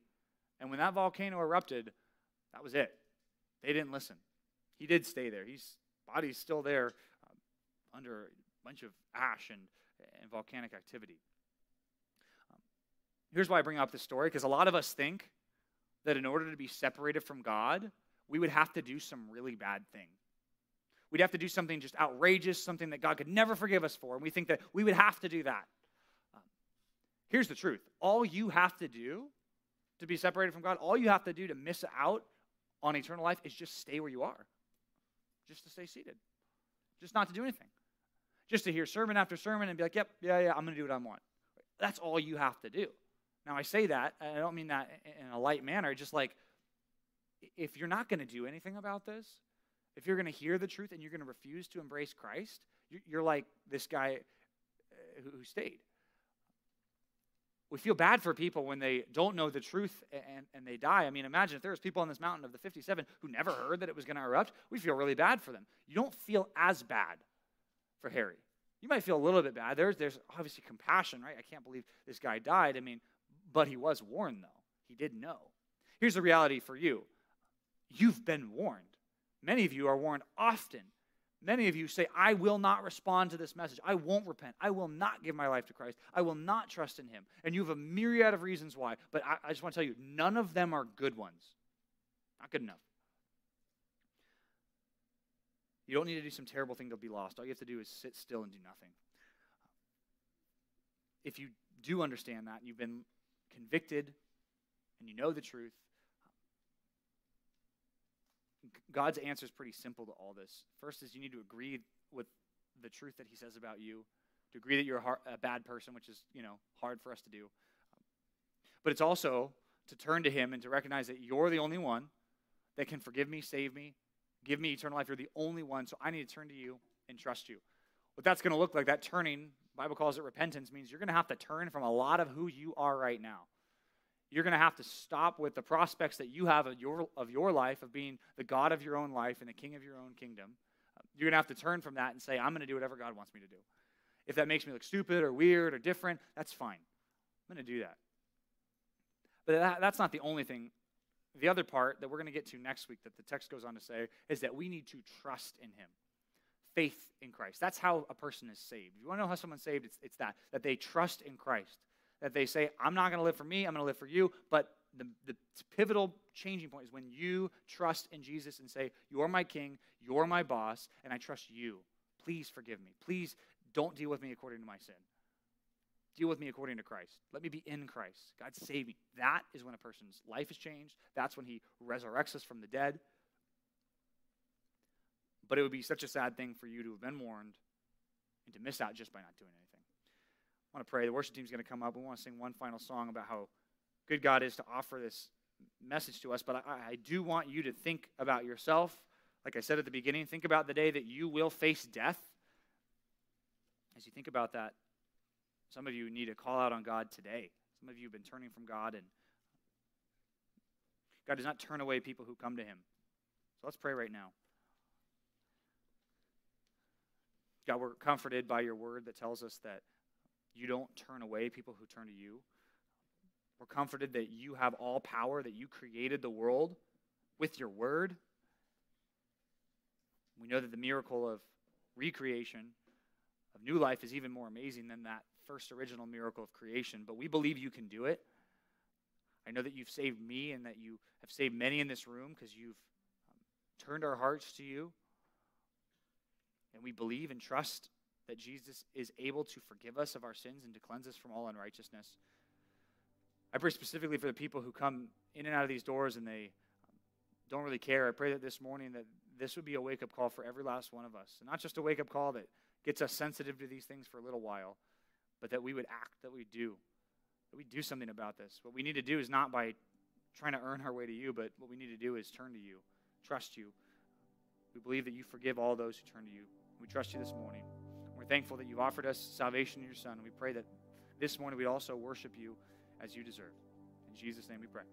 And when that volcano erupted, that was it. They didn't listen. He did stay there. His body's still there um, under bunch of ash and, and volcanic activity. Um, here's why I bring up this story because a lot of us think that in order to be separated from God, we would have to do some really bad thing. We'd have to do something just outrageous, something that God could never forgive us for. And we think that we would have to do that. Um, here's the truth all you have to do to be separated from God, all you have to do to miss out on eternal life is just stay where you are, just to stay seated, just not to do anything, just to hear sermon after sermon and be like, yep, yeah, yeah, I'm going to do what I want. That's all you have to do. Now, I say that, I don't mean that in a light manner, just like if you're not going to do anything about this, if you're going to hear the truth and you're going to refuse to embrace Christ, you're like this guy uh, who stayed. We feel bad for people when they don't know the truth and, and they die. I mean, imagine if there was people on this mountain of the 57 who never heard that it was going to erupt. We feel really bad for them. You don't feel as bad for Harry. You might feel a little bit bad. There's, there's obviously compassion, right? I can't believe this guy died. I mean, but he was warned, though. He did know. Here's the reality for you you've been warned. Many of you are warned often. Many of you say, I will not respond to this message. I won't repent. I will not give my life to Christ. I will not trust in Him. And you have a myriad of reasons why. But I, I just want to tell you, none of them are good ones. Not good enough. You don't need to do some terrible thing to be lost. All you have to do is sit still and do nothing. If you do understand that, and you've been convicted, and you know the truth, God's answer is pretty simple to all this. First is you need to agree with the truth that he says about you, to agree that you're a, bad person, which is, you know, hard for us to do. But it's also to turn to him and to recognize that you're the only one that can forgive me, save me, give me eternal life. You're the only one, so I need to turn to you and trust you. What that's going to look like, that turning, Bible calls it repentance, means you're going to have to turn from a lot of who you are right now you're going to have to stop with the prospects that you have of your, of your life, of being the God of your own life and the king of your own kingdom. You're going to have to turn from that and say, I'm going to do whatever God wants me to do. If that makes me look stupid or weird or different, that's fine. I'm going to do that. But that, that's not the only thing. The other part that we're going to get to next week that the text goes on to say is that we need to trust in him. Faith in Christ. That's how a person is saved. You want to know how someone's saved? It's, it's that, that they trust in Christ that they say, I'm not going to live for me, I'm going to live for you. But the, the pivotal changing point is when you trust in Jesus and say, You're my king, you're my boss, and I trust you. Please forgive me. Please don't deal with me according to my sin. Deal with me according to Christ. Let me be in Christ. God save me. That is when a person's life is changed. That's when he resurrects us from the dead. But it would be such a sad thing for you to have been warned and to miss out just by not doing anything. I want to pray. The worship team is going to come up. We want to sing one final song about how good God is to offer this message to us. But I, I do want you to think about yourself. Like I said at the beginning, think about the day that you will face death. As you think about that, some of you need to call out on God today. Some of you have been turning from God, and God does not turn away people who come to Him. So let's pray right now. God, we're comforted by your word that tells us that you don't turn away people who turn to you. We're comforted that you have all power, that you created the world with your word. We know that the miracle of recreation, of new life, is even more amazing than that first original miracle of creation. But we believe you can do it. I know that you've saved me and that you have saved many in this room because you've um, turned our hearts to you. And we believe and trust that Jesus is able to forgive us of our sins and to cleanse us from all unrighteousness. I pray specifically for the people who come in and out of these doors and they um, don't really care. I pray that this morning that this would be a wake-up call for every last one of us. And not just a wake-up call that gets us sensitive to these things for a little while, but that we would act, that we do, that we do something about this. What we need to do is not by trying to earn our way to you, but what we need to do is turn to you, trust you. We believe that you forgive all those who turn to you. We trust you this morning. We're thankful that you've offered us salvation in your Son. And we pray that this morning we also worship you as you deserve. In Jesus' name we pray.